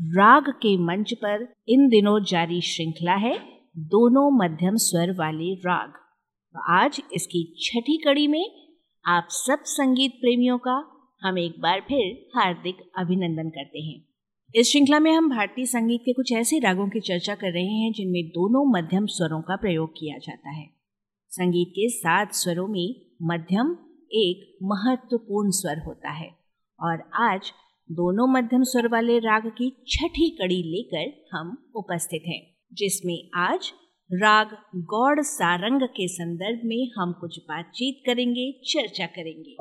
राग के मंच पर इन दिनों जारी श्रृंखला है दोनों मध्यम स्वर वाले राग। तो आज इसकी छठी कड़ी में आप सब संगीत प्रेमियों का हम एक बार फिर हार्दिक अभिनंदन करते हैं। इस श्रृंखला में हम भारतीय संगीत के कुछ ऐसे रागों की चर्चा कर रहे हैं जिनमें दोनों मध्यम स्वरों का प्रयोग किया जाता है। संगीत के सात स्वरों में मध्यम एक महत्वपूर्ण स्वर होता है और आज दोनों मध्यम स्वर वाले राग की छठी कड़ी लेकर हम उपस्थित हैं, जिसमें आज राग गौड़ सारंग के संदर्भ में हम कुछ बातचीत करेंगे, चर्चा करेंगे।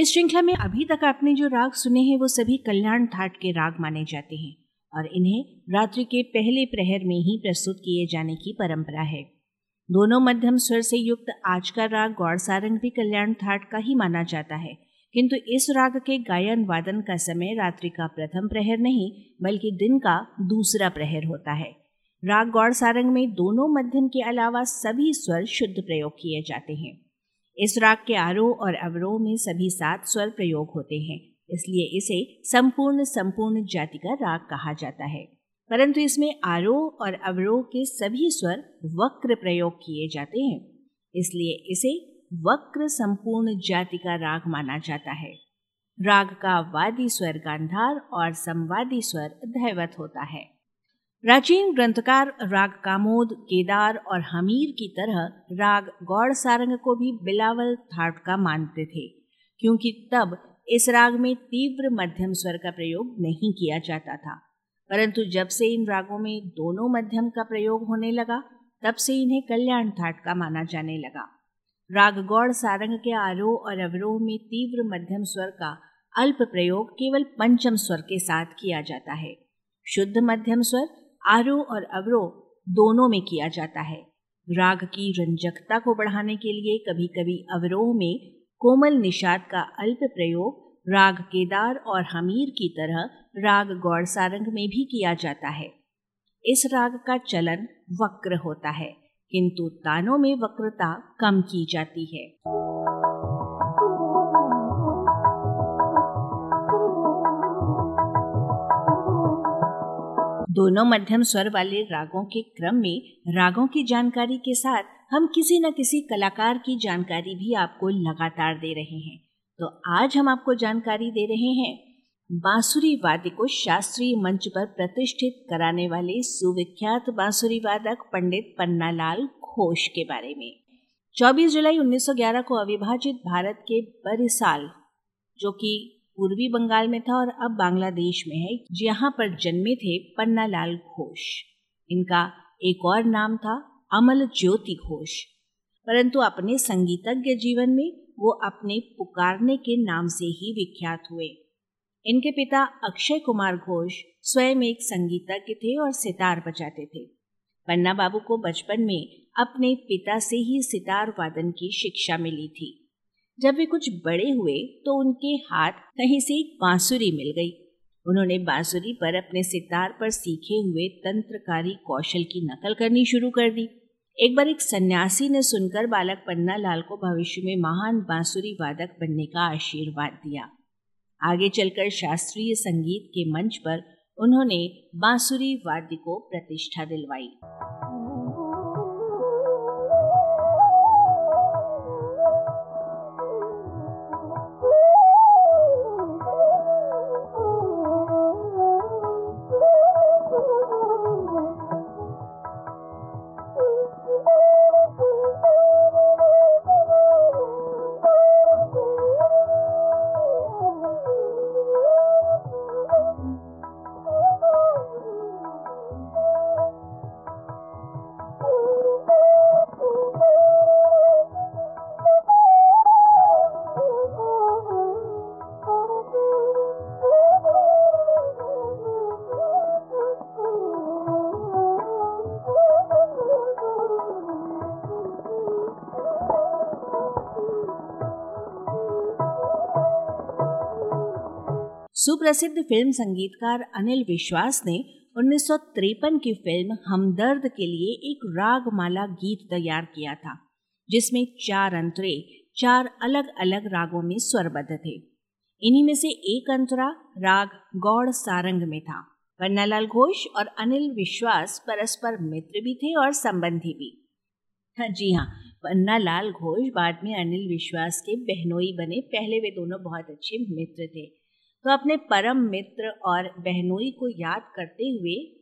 इस श्रृंखला में अभी तक आपने जो राग सुने हैं, वो सभी कल्याण थाट के राग माने जाते हैं। और इन्हें रात्रि के पहले प्रहर में ही प्रस्तुत किए जाने की परंपरा है। दोनों मध्यम स्वर से युक्त आज का राग गौड़ सारंग भी कल्याण थाट का ही माना जाता है। किंतु इस राग के गायन वादन का समय रात्रि का प्रथम प्रहर नहीं, बल्कि दिन का दूसरा प्रहर होता है। राग गौड़ सारंग में दोनों मध्यम के अलावा सभी स्वर शुद्ध प्रयोग किए जाते हैं। इस राग के आरोह और अवरोह में सभी सात स्वर प्रयोग होते हैं। इसलिए इसे संपूर्ण संपूर्ण जाति का राग कहा जाता है। परंतु इसमें आरोह और अवरोह के सभी स्वर वक्र प्रयोग किए जाते हैं। इसलिए इसे वक्र संपूर्ण जाति का राग माना जाता है। राग का वादी स्वर गांधार और संवादी स्वर धैवत होता है। प्राचीन ग्रंथकार राग कामोद, केदार और हमीर की तरह राग गौड़ सारंग को भी बिलावल थाट का मानते थे, क्योंकि तब इस राग में तीव्र मध्यम स्वर का प्रयोग नहीं किया जाता था। परंतु जब से इन रागों में दोनों मध्यम का प्रयोग होने लगा, तब से इन्हें कल्याण थाट का माना जाने लगा। राग गौड़ सारंग के आरोह और अवरोह में तीव्र मध्यम स्वर का अल्प प्रयोग केवल पंचम स्वर के साथ किया जाता है। शुद्ध मध्यम स्वर, आरोह और अवरोह दोनों में किया जाता है। राग की रंजकता को बढ़ाने के लिए कभी कभी अवरोह में कोमल निषाद का अल्प प्रयोग राग केदार और हमीर की तरह राग गौड़ सारंग में भी किया जाता है। इस राग का चलन वक्र होता है, किंतु तानों में वक्रता कम की जाती है। दोनों मध्यम स्वर वाले रागों के क्रम में, रागों की जानकारी के साथ, हम किसी न किसी कलाकार की जानकारी भी आपको लगातार दे रहे हैं। तो आज हम आपको जानकारी दे रहे हैं, बांसुरी वाद्य को शास्त्रीय मंच पर प्रतिष्ठित कराने वाले सुविख्यात बांसुरी वादक पंडित पन्नालाल घोष के बारे में। 24 जुलाई 1911 को अविभाजित भारत के बरिसाल, जो कि पूर्वी बंगाल में था और अब बांग्लादेश में है, जहाँ पर जन्मे थे पन्नालाल घोष। इनका एक और नाम था अमल ज्योति घोष। परंतु अपने संगीतज्ञ जीवन में वो अपने पुकारने के नाम से ही विख्यात हुए। इनके पिता अक्षय कुमार घोष स्वयं एक संगीतज्ञ थे और सितार बजाते थे। पन्ना बाबू को बचपन में अपने पिता से ही सितार वादन की शिक्षा मिली थी। जब वे कुछ बड़े हुए तो उनके हाथ कहीं से एक बांसुरी मिल गई। उन्होंने बांसुरी पर अपने सितार पर सीखे हुए तंत्रकारी कौशल की नकल करनी शुरू कर दी। एक बार एक सन्यासी ने सुनकर बालक पन्ना लाल को भविष्य में महान बांसुरी वादक बनने का आशीर्वाद दिया। आगे चलकर शास्त्रीय संगीत के मंच पर उन्होंने बांसुरी वाद्य को प्रतिष्ठा दिलवाई। सुप्रसिद्ध फ़िल्म संगीतकार अनिल विश्वास ने उन्नीस की फ़िल्म हमदर्द के लिए एक रागमाला गीत तैयार किया था, जिसमें चार अंतरे, चार अलग अलग रागों में स्वरबद्ध थे। इन्हीं में से एक अंतरा राग गौड़ सारंग में था पन्नालाल घोष और अनिल विश्वास परस्पर मित्र भी थे और संबंधी भी। हाँ जी हाँ पन्नालाल घोष बाद में अनिल विश्वास के बहनोई बने, पहले वे दोनों बहुत अच्छे मित्र थे। तो अपने परम मित्र और बहनोई को याद करते हुए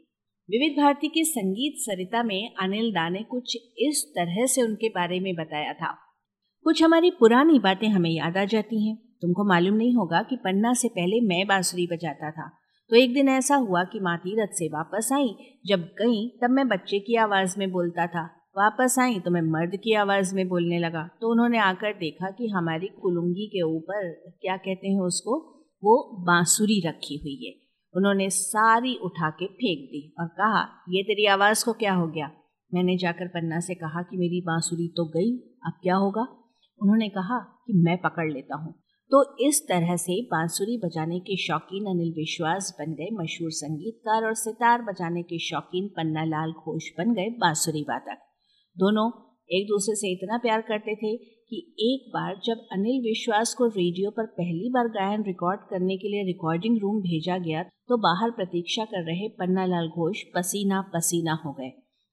विविध भारती के संगीत सरिता में अनिल दा ने कुछ इस तरह से उनके बारे में बताया था। कुछ हमारी पुरानी बातें हमें याद आ जाती हैं। तुमको मालूम नहीं होगा कि पन्ना से पहले मैं बांसुरी बजाता था। तो एक दिन ऐसा हुआ कि माँ तीरथ से वापस आई। जब गई, तब मैं बच्चे की आवाज़ में बोलता था। वापस आई तो मैं मर्द की आवाज़ में बोलने लगा। तो उन्होंने आकर देखा कि हमारी कुलुंगी के ऊपर, क्या कहते हैं उसको वो बांसुरी रखी हुई है। उन्होंने सारी उठा के फेंक दी और कहा, ये तेरी आवाज़ को क्या हो गया? मैंने जाकर पन्ना से कहा कि मेरी बांसुरी तो गई, अब क्या होगा? उन्होंने कहा कि मैं पकड़ लेता हूँ। तो इस तरह से बांसुरी बजाने के शौकीन अनिल विश्वास बन गए, मशहूर संगीतकार और सितार बजाने के शौकीन पन्ना लाल घोष बन गए बांसुरी वादक। दोनों एक दूसरे से इतना प्यार करते थे कि एक बार जब अनिल विश्वास को रेडियो पर पहली बार गायन रिकॉर्ड करने के लिए रिकॉर्डिंग रूम भेजा गया तो बाहर प्रतीक्षा कर रहे पन्नालाल घोष पसीना पसीना हो गए।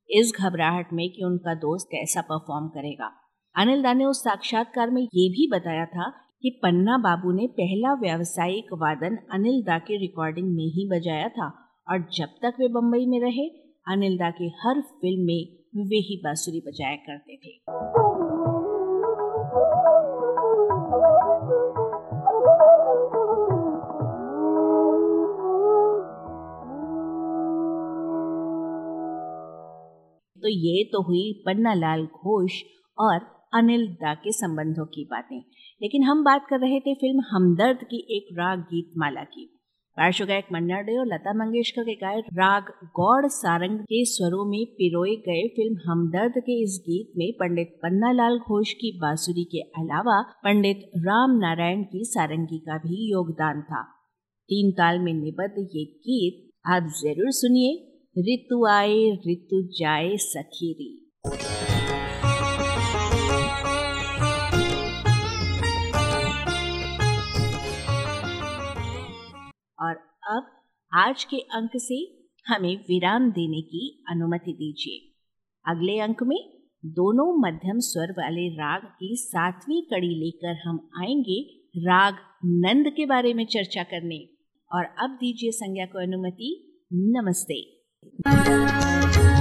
इस घबराहट में कि उनका दोस्त कैसा परफॉर्म करेगा। अनिल दा ने उस साक्षात्कार में ये भी बताया था कि पन्ना बाबू ने पहला व्यावसायिक वादन अनिल दा के रिकॉर्डिंग में ही बजाया था और जब तक वे बम्बई में रहे, अनिल दा के हर फ़िल्म में वे ही बांसुरी बजाया करते थे। तो ये तो हुई पन्नालाल घोष और अनिल दा के संबंधों की बातें। लेकिन हम बात कर रहे थे फ़िल्म हमदर्द की एक राग गीत माला की। पार्श्व गायक मन्ना डे और लता मंगेशकर के गायक राग गौड़ सारंग के स्वरों में पिरोए गए फ़िल्म हमदर्द के इस गीत में पंडित पन्नालाल घोष की बांसुरी के अलावा पंडित राम नारायण की सारंगी का भी योगदान था। तीन ताल में निबद्ध ये गीत आप ज़रूर सुनिए। ऋतु आए, ऋतु जाए सखीरी। और अब आज के अंक से हमें विराम देने की अनुमति दीजिए। अगले अंक में दोनों मध्यम स्वर वाले राग की सातवीं कड़ी लेकर हम आएँगे राग नंद के बारे में चर्चा करने। और अब दीजिए संज्ञा को अनुमति। नमस्ते। Thank you.